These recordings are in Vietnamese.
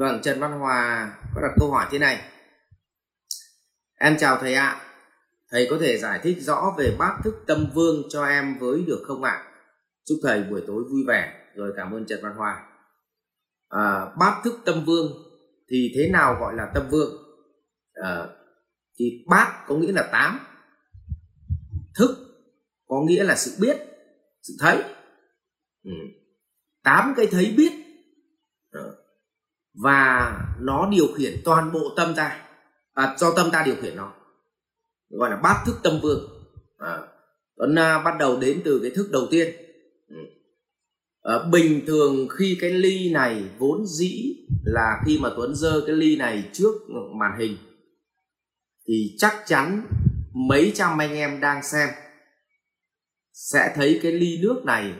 vâng trần văn hòa có đặt câu hỏi thế này em chào thầy ạ à. thầy có thể giải thích rõ về bát thức tâm vương cho em với được không ạ à? chúc thầy buổi tối vui vẻ rồi cảm ơn trần văn hòa à, bát thức tâm vương thì thế nào gọi là tâm vương à, thì bát có nghĩa là tám thức có nghĩa là sự biết sự thấy ừ. tám cái thấy biết và nó điều khiển toàn bộ tâm ta. À, do tâm ta điều khiển nó. Gọi là bát thức tâm vương. À, tuấn à, bắt đầu đến từ cái thức đầu tiên. Ừ. À, bình thường khi cái ly này vốn dĩ là khi mà tuấn dơ cái ly này trước màn hình thì chắc chắn mấy trăm anh em đang xem sẽ thấy cái ly nước này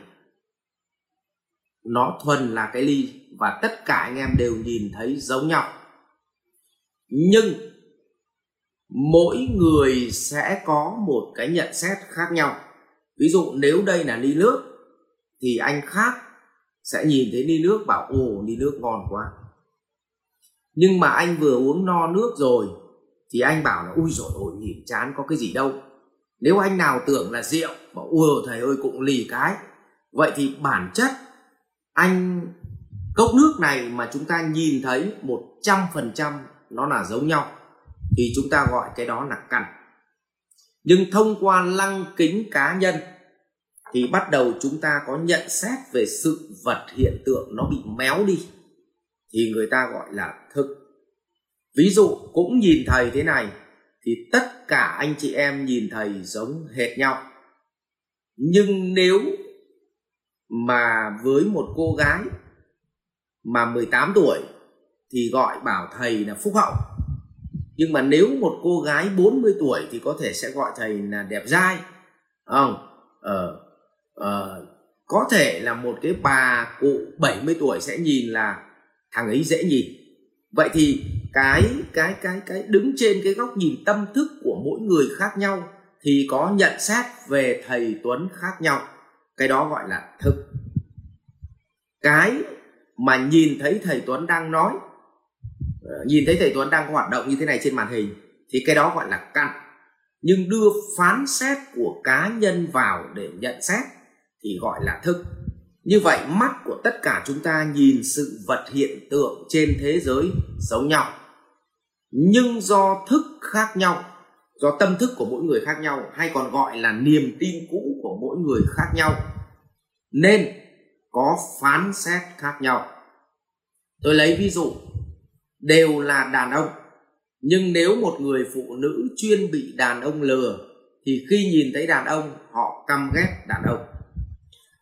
nó thuần là cái ly và tất cả anh em đều nhìn thấy giống nhau. Nhưng mỗi người sẽ có một cái nhận xét khác nhau. Ví dụ nếu đây là ly nước, thì anh khác sẽ nhìn thấy ly nước bảo, ồ, ly nước ngon quá. Nhưng mà anh vừa uống no nước rồi, thì anh bảo là ui rồi ôi nhìn chán có cái gì đâu. Nếu anh nào tưởng là rượu bảo ủa thầy ơi, cũng lì cái. Vậy thì bản chất anh cốc nước này mà chúng ta nhìn thấy một trăm phần trăm nó là giống nhau, thì chúng ta gọi cái đó là căn. Nhưng thông qua lăng kính cá nhân, thì bắt đầu chúng ta có nhận xét về sự vật hiện tượng nó bị méo đi, thì người ta gọi là thực ví dụ, cũng nhìn thầy thế này, thì tất cả anh chị em nhìn thầy giống hệt nhau. Nhưng nếu mà với một cô gái mà 18 tuổi thì gọi bảo thầy là phúc hậu. Nhưng mà nếu một cô gái 40 tuổi thì có thể sẽ gọi thầy là đẹp dai. Không? Ờ, ờ, có thể là một cái bà cụ 70 tuổi sẽ nhìn là thằng ấy dễ nhìn. Vậy thì cái cái cái cái đứng trên cái góc nhìn tâm thức của mỗi người khác nhau thì có nhận xét về thầy Tuấn khác nhau. Cái đó gọi là thực. Cái mà nhìn thấy thầy Tuấn đang nói. Ờ, nhìn thấy thầy Tuấn đang hoạt động như thế này trên màn hình, thì cái đó gọi là căn. Nhưng đưa phán xét của cá nhân vào để nhận xét thì gọi là thức. Như vậy, mắt của tất cả chúng ta nhìn sự vật hiện tượng trên thế giới giống nhau. Nhưng do thức khác nhau, do tâm thức của mỗi người khác nhau, hay còn gọi là niềm tin cũ của mỗi người khác nhau. Nên có phán xét khác nhau. Tôi lấy ví dụ, đều là đàn ông, nhưng nếu một người phụ nữ chuyên bị đàn ông lừa, thì khi nhìn thấy đàn ông, họ căm ghét đàn ông.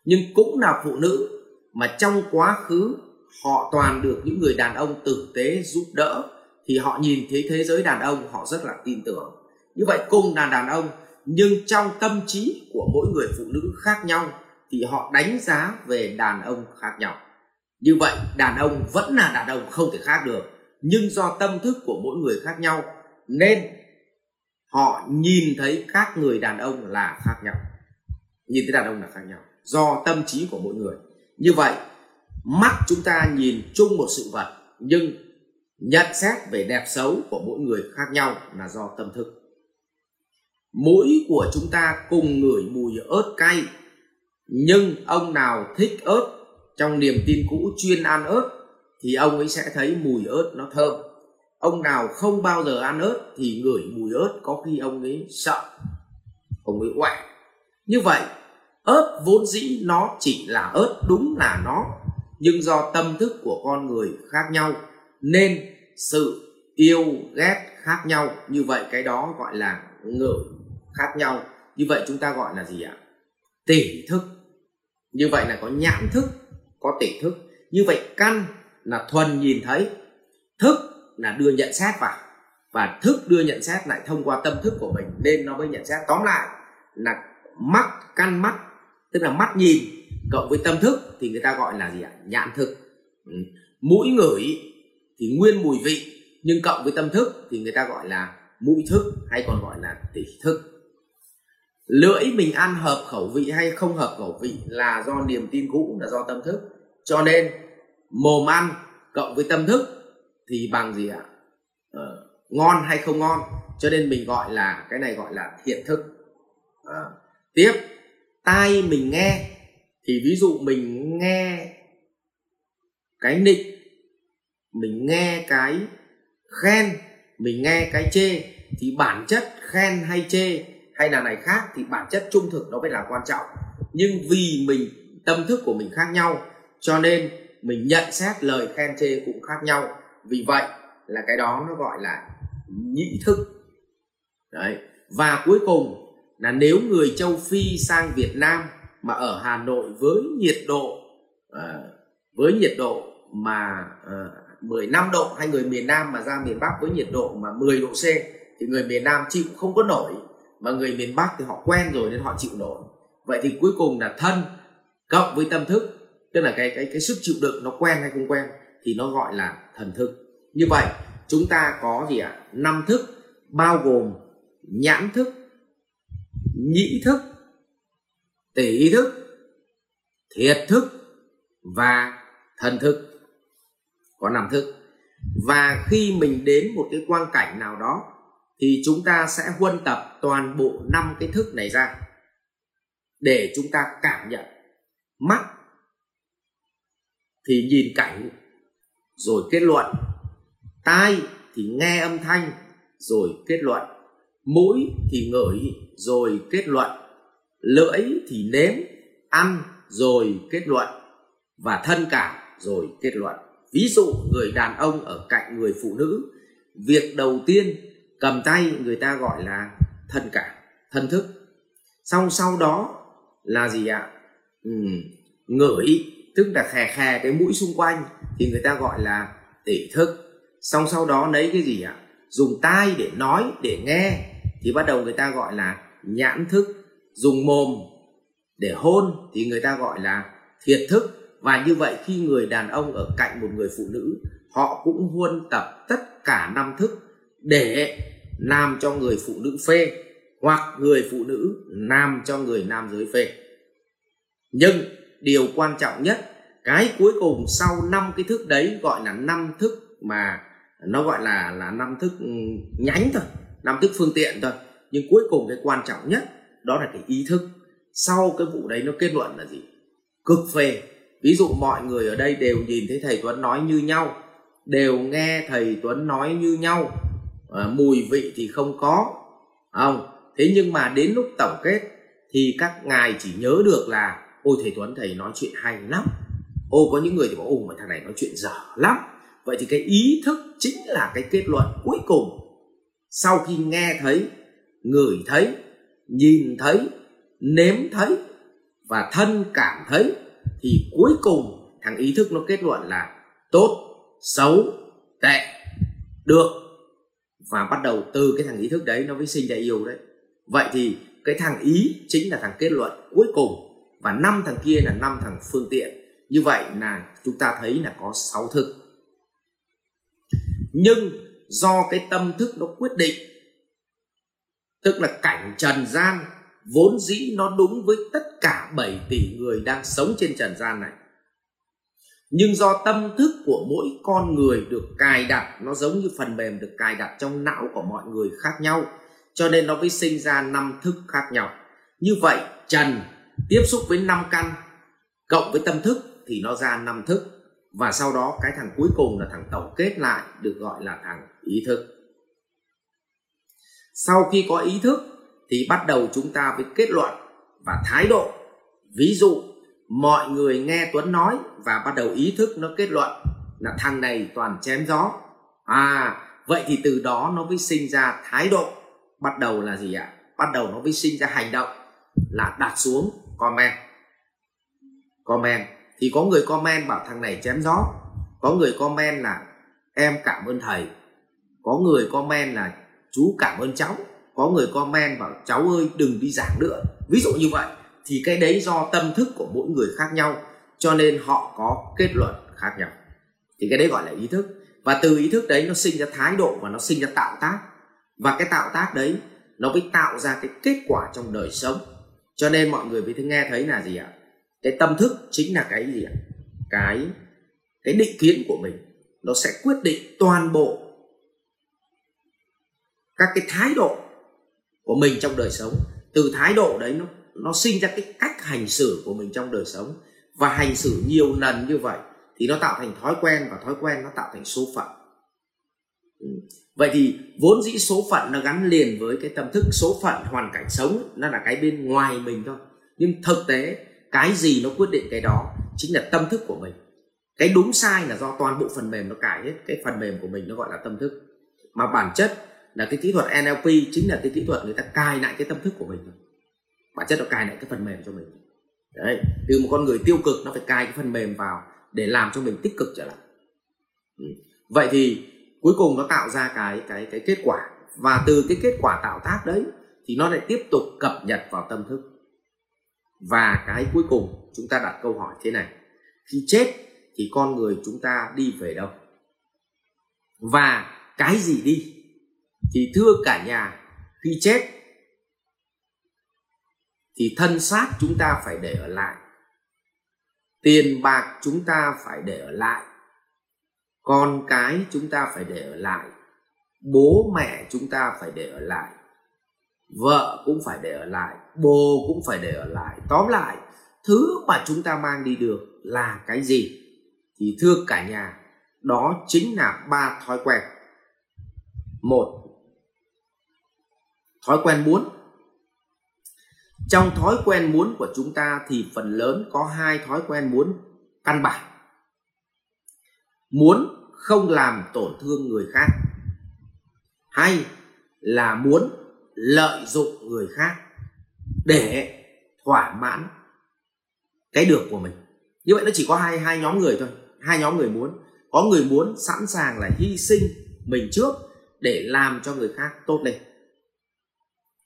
Nhưng cũng là phụ nữ mà trong quá khứ họ toàn được những người đàn ông tử tế giúp đỡ, thì họ nhìn thấy thế giới đàn ông, họ rất là tin tưởng. Như vậy cùng là đàn ông, nhưng trong tâm trí của mỗi người phụ nữ khác nhau thì họ đánh giá về đàn ông khác nhau. Như vậy, đàn ông vẫn là đàn ông không thể khác được, nhưng do tâm thức của mỗi người khác nhau, nên họ nhìn thấy các người đàn ông là khác nhau. Nhìn thấy đàn ông là khác nhau, do tâm trí của mỗi người. Như vậy, mắt chúng ta nhìn chung một sự vật, nhưng nhận xét về đẹp xấu của mỗi người khác nhau là do tâm thức. Mũi của chúng ta cùng ngửi mùi ớt cay nhưng ông nào thích ớt, trong niềm tin cũ chuyên ăn ớt, thì ông ấy sẽ thấy mùi ớt nó thơm. Ông nào không bao giờ ăn ớt, thì ngửi mùi ớt có khi ông ấy sợ, ông ấy quẹ như vậy, ớt vốn dĩ nó chỉ là ớt đúng là nó, nhưng do tâm thức của con người khác nhau, nên sự yêu ghét khác nhau. Như vậy cái đó gọi là ngửi khác nhau. Như vậy chúng ta gọi là gì ạ? Tỷ thức như vậy là có nhãn thức, có tỷ thức. Như vậy căn là thuần nhìn thấy, thức là đưa nhận xét vào. Và thức đưa nhận xét lại thông qua tâm thức của mình, nên nó mới nhận xét. Tóm lại là mắt, căn mắt, tức là mắt nhìn cộng với tâm thức thì người ta gọi là gì ạ? Nhãn thức. Ừ. mũi ngửi thì nguyên mùi vị, nhưng cộng với tâm thức thì người ta gọi là mũi thức hay còn gọi là tỷ thức lưỡi mình ăn hợp khẩu vị hay không hợp khẩu vị là do niềm tin cũ là do tâm thức. Cho nên mồm ăn cộng với tâm thức thì bằng gì ạ? Ờ, ngon hay không ngon? Cho nên mình gọi là cái này gọi là thiện thức à, ờ, tiếp tai mình nghe. Thì ví dụ mình nghe cái nịnh mình nghe cái khen mình nghe cái chê thì bản chất khen hay chê hay là này khác thì bản chất trung thực nó mới là quan trọng. Nhưng vì mình tâm thức của mình khác nhau cho nên mình nhận xét lời khen chê cũng khác nhau. Vì vậy là cái đó nó gọi là nhị thức. Đấy. Và cuối cùng là nếu người châu phi sang việt nam mà ở hà nội với nhiệt độ uh, với nhiệt độ mà ờ, uh, 15 độ hay người miền Nam mà ra miền Bắc với nhiệt độ mà 10 độ C thì người miền Nam chịu không có nổi mà người miền Bắc thì họ quen rồi nên họ chịu nổi. Vậy thì cuối cùng là thân cộng với tâm thức, tức là cái cái cái sức chịu đựng nó quen hay không quen thì nó gọi là thần thức. Như vậy, chúng ta có gì ạ? À? năm thức, bao gồm nhãn thức, nhĩ thức tỷ thức, thiệt thức và thần thức. Có năm thức. Và khi mình đến một cái quang cảnh nào đó thì chúng ta sẽ huân tập toàn bộ năm cái thức này ra để chúng ta cảm nhận. Mắt thì nhìn cảnh, rồi kết luận. Tai thì nghe âm thanh, rồi kết luận. Mũi thì ngửi, rồi kết luận. Lưỡi thì nếm, ăn, rồi kết luận. Và thân cảm, rồi kết luận. Ví dụ người đàn ông ở cạnh người phụ nữ, việc đầu tiên cầm tay người ta gọi là thân cảm thân thức. Xong sau đó là gì ạ? Ừ, ngửi tức là khè khè cái mũi xung quanh thì người ta gọi là tỷ thức. Xong sau đó lấy cái gì ạ? Dùng tai để nói để nghe thì bắt đầu người ta gọi là nhãn thức. Dùng mồm để hôn thì người ta gọi là thiệt thức. Và như vậy khi người đàn ông ở cạnh một người phụ nữ họ cũng huân tập tất cả năm thức để làm cho người phụ nữ phê, hoặc người phụ nữ làm cho người nam giới phê. Nhưng điều quan trọng nhất, cái cuối cùng sau năm cái thức đấy gọi là năm thức mà nó gọi là là năm thức nhánh thôi, năm thức phương tiện thôi. Nhưng cuối cùng cái quan trọng nhất, đó là cái ý thức. Sau cái vụ đấy nó kết luận là gì? Cực phê. Ví dụ mọi người ở đây đều nhìn thấy thầy tuấn nói như nhau, đều nghe thầy tuấn nói như nhau à, mùi vị thì không có không? Thế nhưng mà đến lúc tổng kết thì các ngài chỉ nhớ được là ôi thầy tuấn thầy nói chuyện hay lắm. Ô có những người thì bảo ô mà thằng này nói chuyện dở lắm. Vậy thì cái ý thức chính là cái kết luận cuối cùng. Sau khi nghe thấy ngửi thấy nhìn thấy nếm thấy và thân cảm thấy thì cuối cùng thằng ý thức nó kết luận là tốt xấu tệ được và bắt đầu từ cái thằng ý thức đấy nó mới sinh ra yêu đấy. Vậy thì cái thằng ý chính là thằng kết luận cuối cùng và năm thằng kia là năm thằng phương tiện. Như vậy là chúng ta thấy là có sáu thức. Nhưng do cái tâm thức nó quyết định, tức là cảnh trần gian vốn dĩ nó đúng với tất cả 7 tỷ người đang sống trên trần gian này nhưng do tâm thức của mỗi con người được cài đặt, nó giống như phần mềm được cài đặt trong não của mọi người khác nhau, cho nên nó mới sinh ra năm thức khác nhau. Như vậy, trần tiếp xúc với năm căn cộng với tâm thức thì nó ra năm thức. Và sau đó, cái thằng cuối cùng là thằng tổng kết lại, được gọi là thằng ý thức. Sau khi có ý thức thì bắt đầu chúng ta với kết luận và thái độ. Ví dụ mọi người nghe tuấn nói và bắt đầu ý thức nó kết luận là thằng này toàn chém gió. À vậy thì từ đó nó mới sinh ra thái độ. Bắt đầu là gì ạ? Bắt đầu nó mới sinh ra hành động là đặt xuống comment. Comment. Thì có người comment bảo thằng này chém gió. Có người comment là, em cảm ơn thầy. Có người comment là, chú cảm ơn cháu. Có người comment bảo, cháu ơi, đừng đi giảng nữa. Ví dụ như vậy thì cái đấy do tâm thức của mỗi người khác nhau, cho nên họ có kết luận khác nhau. Thì cái đấy gọi là ý thức. Và từ ý thức đấy nó sinh ra thái độ và nó sinh ra tạo tác. Và cái tạo tác đấy, nó mới tạo ra cái kết quả trong đời sống. Cho nên mọi người mới nghe thấy là gì ạ? Cái tâm thức chính là cái gì ạ? Cái cái định kiến của mình. Nó sẽ quyết định toàn bộ các cái thái độ của mình trong đời sống. Từ thái độ đấy nó nó sinh ra cái cách hành xử của mình trong đời sống. Và hành xử nhiều lần như vậy thì nó tạo thành thói quen và thói quen nó tạo thành số phận. Ừ. Vậy thì vốn dĩ số phận nó gắn liền với cái tâm thức, số phận, hoàn cảnh sống, nó là cái bên ngoài mình thôi. Nhưng thực tế, cái gì nó quyết định cái đó chính là tâm thức của mình. Cái đúng sai là do toàn bộ phần mềm nó cải hết. Cái phần mềm của mình nó gọi là tâm thức. Mà bản chất là cái kỹ thuật NLP chính là cái kỹ thuật người ta cài lại cái tâm thức của mình bản chất nó cài lại cái phần mềm cho mình. Đấy, từ một con người tiêu cực nó phải cài cái phần mềm vào để làm cho mình tích cực trở lại. Ừ. vậy thì cuối cùng nó tạo ra cái cái cái kết quả. Và từ cái kết quả tạo tác đấy thì nó lại tiếp tục cập nhật vào tâm thức. Và cái cuối cùng chúng ta đặt câu hỏi thế này. Khi chết thì con người chúng ta đi về đâu? Và cái gì đi? Thì thưa cả nhà, khi chết thì thân xác chúng ta phải để ở lại. Tiền bạc chúng ta phải để ở lại. Con cái chúng ta phải để ở lại. Bố mẹ chúng ta phải để ở lại. Vợ cũng phải để ở lại. Bồ cũng phải để ở lại. Tóm lại, thứ mà chúng ta mang đi được là cái gì? Thì thưa cả nhà, đó chính là ba thói quen. Một, thói quen muốn trong thói quen muốn của chúng ta thì phần lớn có hai thói quen muốn. Căn bản. Muốn không làm tổn thương người khác. Hay là muốn lợi dụng người khác để thỏa mãn cái được của mình. Như vậy nó chỉ có hai hai nhóm người thôi. Hai nhóm người muốn. Có người muốn sẵn sàng là hy sinh mình trước để làm cho người khác tốt lên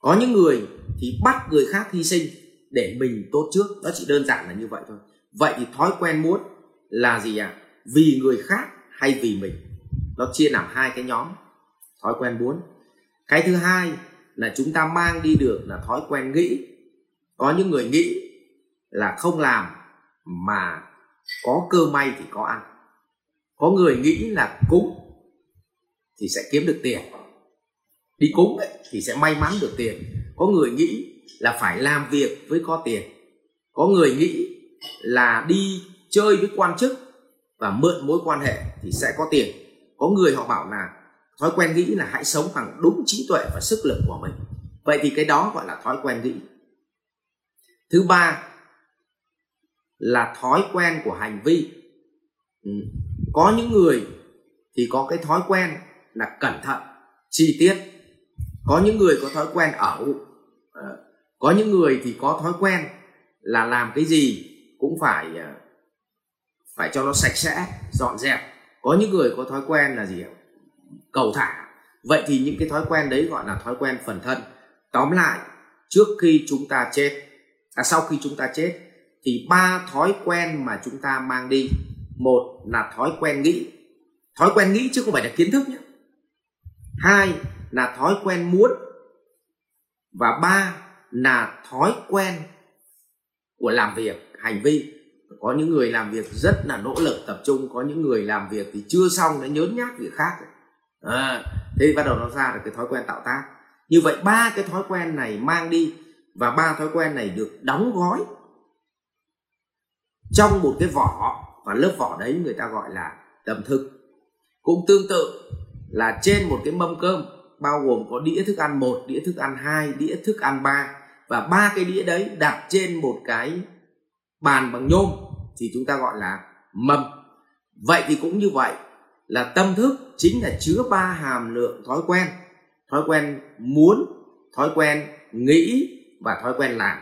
có những người thì bắt người khác hy sinh để mình tốt trước. Nó chỉ đơn giản là như vậy thôi. Vậy thì thói quen muốn là gì ạ? À? vì người khác hay vì mình? Nó chia làm hai cái nhóm, thói quen muốn. Cái thứ hai là chúng ta mang đi được là thói quen nghĩ. Có những người nghĩ là không làm mà có cơ may thì có ăn. Có người nghĩ là cúng thì sẽ kiếm được tiền đi cúng ấy, thì sẽ may mắn được tiền. Có người nghĩ là phải làm việc với có tiền. Có người nghĩ là đi chơi với quan chức và mượn mối quan hệ thì sẽ có tiền. Có người họ bảo là thói quen nghĩ là hãy sống bằng đúng trí tuệ và sức lực của mình. Vậy thì cái đó gọi là thói quen nghĩ. Thứ ba là thói quen của hành vi. Ừ. có những người thì có cái thói quen là cẩn thận chi tiết có những người có thói quen ẩu ờ, có những người thì có thói quen là làm cái gì cũng phải ờ, phải cho nó sạch sẽ dọn dẹp. Có những người có thói quen là gì cầu thả. Vậy thì những cái thói quen đấy gọi là thói quen phần thân. Tóm lại trước khi chúng ta chết à, sau khi chúng ta chết thì ba thói quen mà chúng ta mang đi. Một là thói quen nghĩ. Thói quen nghĩ chứ không phải là kiến thức nhé hai là thói quen muốn và ba là thói quen của làm việc hành vi. Có những người làm việc rất là nỗ lực tập trung có những người làm việc thì chưa xong đã nhớn nhác việc khác. À, thế thì bắt đầu nó ra được cái thói quen tạo tác. Như vậy ba cái thói quen này mang đi và ba thói quen này được đóng gói trong một cái vỏ và lớp vỏ đấy người ta gọi là tâm thức cũng tương tự là trên một cái mâm cơm bao gồm có đĩa thức ăn một, đĩa thức ăn hai, đĩa thức ăn ba. Và ba cái đĩa đấy đặt trên một cái bàn bằng nhôm thì chúng ta gọi là mâm. Vậy thì cũng như vậy là tâm thức chính là chứa ba hàm lượng thói quen. Thói quen muốn, thói quen nghĩ và thói quen làm.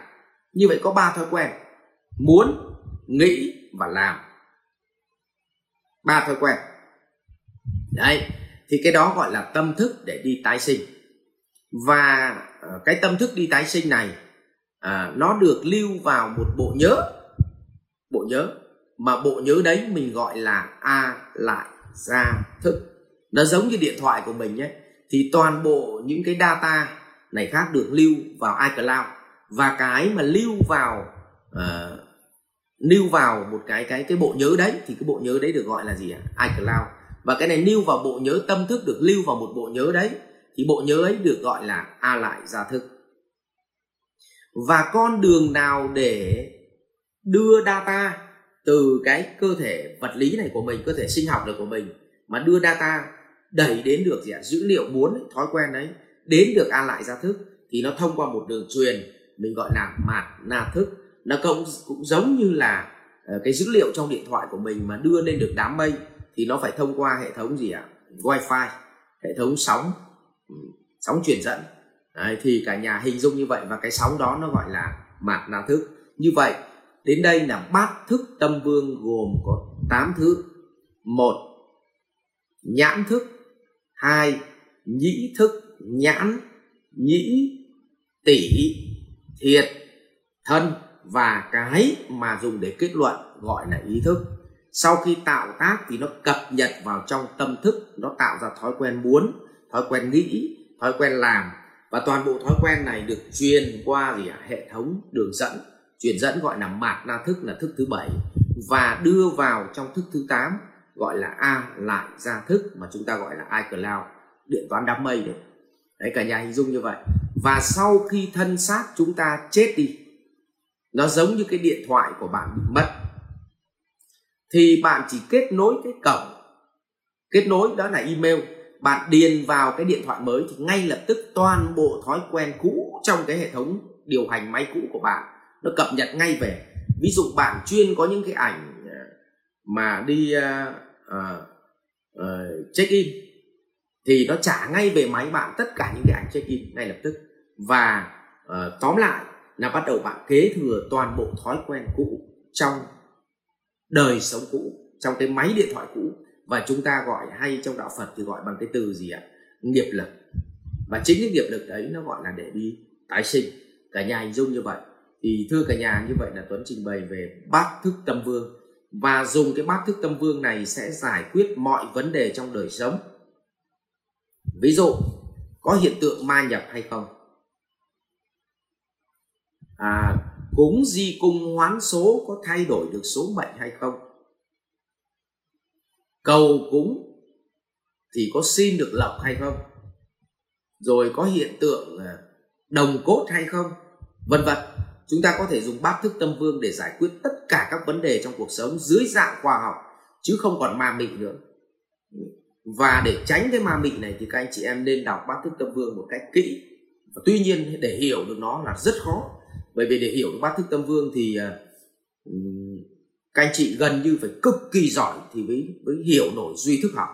Như vậy có ba thói quen, muốn, nghĩ và làm. Ba thói quen. Đấy thì cái đó gọi là tâm thức để đi tái sinh. Và ờ, cái tâm thức đi tái sinh này à, nó được lưu vào một bộ nhớ. Bộ nhớ. Mà bộ nhớ đấy mình gọi là a lại ra thức. Nó giống như điện thoại của mình nhé. Thì toàn bộ những cái data này khác được lưu vào iCloud. Và cái mà lưu vào uh, lưu vào một cái cái cái bộ nhớ đấy thì cái bộ nhớ đấy được gọi là gì ạ? iCloud và cái này lưu vào bộ nhớ tâm thức, được lưu vào một bộ nhớ đấy, thì bộ nhớ ấy được gọi là a lại gia thức. Và con đường nào để đưa data từ cái cơ thể vật lý này của mình, cơ thể sinh học này của mình, mà đưa data đẩy đến được gì ạ? Dữ liệu muốn thói quen đấy, đến được a lại gia thức, thì nó thông qua một đường truyền, mình gọi là mạt na thức. Nó cũng cũng giống như là ờ, cái dữ liệu trong điện thoại của mình mà đưa lên được đám mây thì nó phải thông qua hệ thống gì ạ? Wifi hệ thống sóng ừ, sóng truyền dẫn. Đấy, thì cả nhà hình dung như vậy và cái sóng đó nó gọi là mạt na thức. Như vậy đến đây là bát thức tâm vương gồm có 8 thứ. Một nhãn thức. Hai nhĩ thức nhãn nhĩ tỷ thiệt thân và cái mà dùng để kết luận gọi là ý thức sau khi tạo tác thì nó cập nhật vào trong tâm thức, nó tạo ra thói quen muốn, thói quen nghĩ, thói quen làm. Và toàn bộ thói quen này được truyền qua gì à? hệ thống đường dẫn. Truyền dẫn gọi là mạt na thức là thức thứ bảy. Và đưa vào trong thức thứ 8 gọi là a lại ra thức, mà chúng ta gọi là iCloud. Điện toán đám mây đấy. Đấy, cả nhà hình dung như vậy. Và sau khi thân xác chúng ta chết đi, nó giống như cái điện thoại của bạn bị mất thì bạn chỉ kết nối cái cổng. Kết nối đó là email. Bạn điền vào cái điện thoại mới thì ngay lập tức toàn bộ thói quen cũ trong cái hệ thống điều hành máy cũ của bạn nó cập nhật ngay về. Ví dụ bạn chuyên có những cái ảnh à, mà đi uh, uh, uh, check in thì nó trả ngay về máy bạn tất cả những cái ảnh check in ngay lập tức. Và uh, tóm lại là bắt đầu bạn kế thừa toàn bộ thói quen cũ trong đời sống cũ trong cái máy điện thoại cũ. Và chúng ta gọi hay trong đạo Phật thì gọi bằng cái từ gì ạ? Nghiệp lực. Và chính cái nghiệp lực đấy nó gọi là để đi tái sinh. Cả nhà hình dung như vậy. Thì thưa cả nhà như vậy là Tuấn trình bày về bát thức tâm vương. Và dùng cái bát thức tâm vương này sẽ giải quyết mọi vấn đề trong đời sống. Ví dụ có hiện tượng ma nhập hay không? À, cúng di cung hoán số có thay đổi được số mệnh hay không? Cầu cúng thì có xin được lộc hay không? Rồi có hiện tượng à, đồng cốt hay không? Vân vân. Chúng ta có thể dùng bát thức tâm vương để giải quyết tất cả các vấn đề trong cuộc sống dưới dạng khoa học, chứ không còn ma mị nữa. Và để tránh cái ma mị này thì các anh chị em nên đọc bát thức tâm vương một cách kỹ. Và tuy nhiên để hiểu được nó là rất khó bởi vì để hiểu được bát thức tâm vương thì à, các anh chị gần như phải cực kỳ giỏi thì mới mới hiểu nổi duy thức học.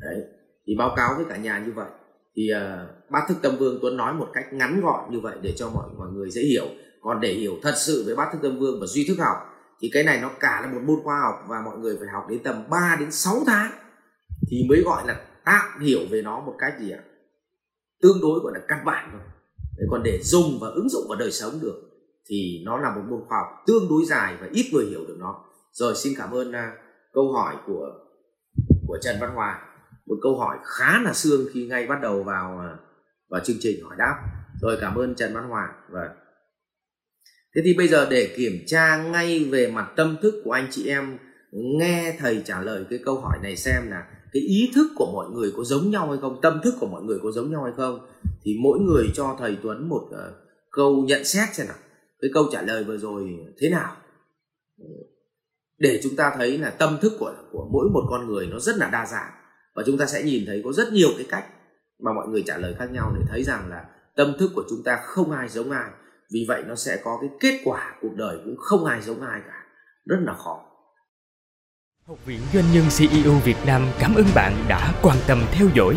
Đấy thì báo cáo với cả nhà như vậy. Thì uh, bát thức tâm vương tuấn nói một cách ngắn gọn như vậy để cho mọi mọi người dễ hiểu. Còn để hiểu thật sự về bát thức tâm vương và duy thức học thì cái này nó cả là một môn khoa học và mọi người phải học đến tầm 3 đến 6 tháng thì mới gọi là tạm hiểu về nó một cách gì ạ? Tương đối gọi là căn bản thôi còn để dùng và ứng dụng vào đời sống được thì nó là một môn khoa học tương đối dài và ít người hiểu được nó. Rồi xin cảm ơn uh, câu hỏi của của Trần Văn Hòa. Một câu hỏi khá là xương khi ngay bắt đầu vào uh, vào chương trình hỏi đáp. Rồi cảm ơn Trần Văn Hòa. Và thế thì bây giờ để kiểm tra ngay về mặt tâm thức của anh chị em nghe thầy trả lời cái câu hỏi này xem là cái ý thức của mọi người có giống nhau hay không tâm thức của mọi người có giống nhau hay không thì mỗi người cho thầy Tuấn một uh, câu nhận xét xem nào. Cái câu trả lời vừa rồi thế nào? Để chúng ta thấy là tâm thức của của mỗi một con người nó rất là đa dạng. Và chúng ta sẽ nhìn thấy có rất nhiều cái cách mà mọi người trả lời khác nhau để thấy rằng là tâm thức của chúng ta không ai giống ai. Vì vậy nó sẽ có cái kết quả cuộc đời cũng không ai giống ai cả. Rất là khó. Học viện Doanh nhân CEO Việt Nam cảm ơn bạn đã quan tâm theo dõi.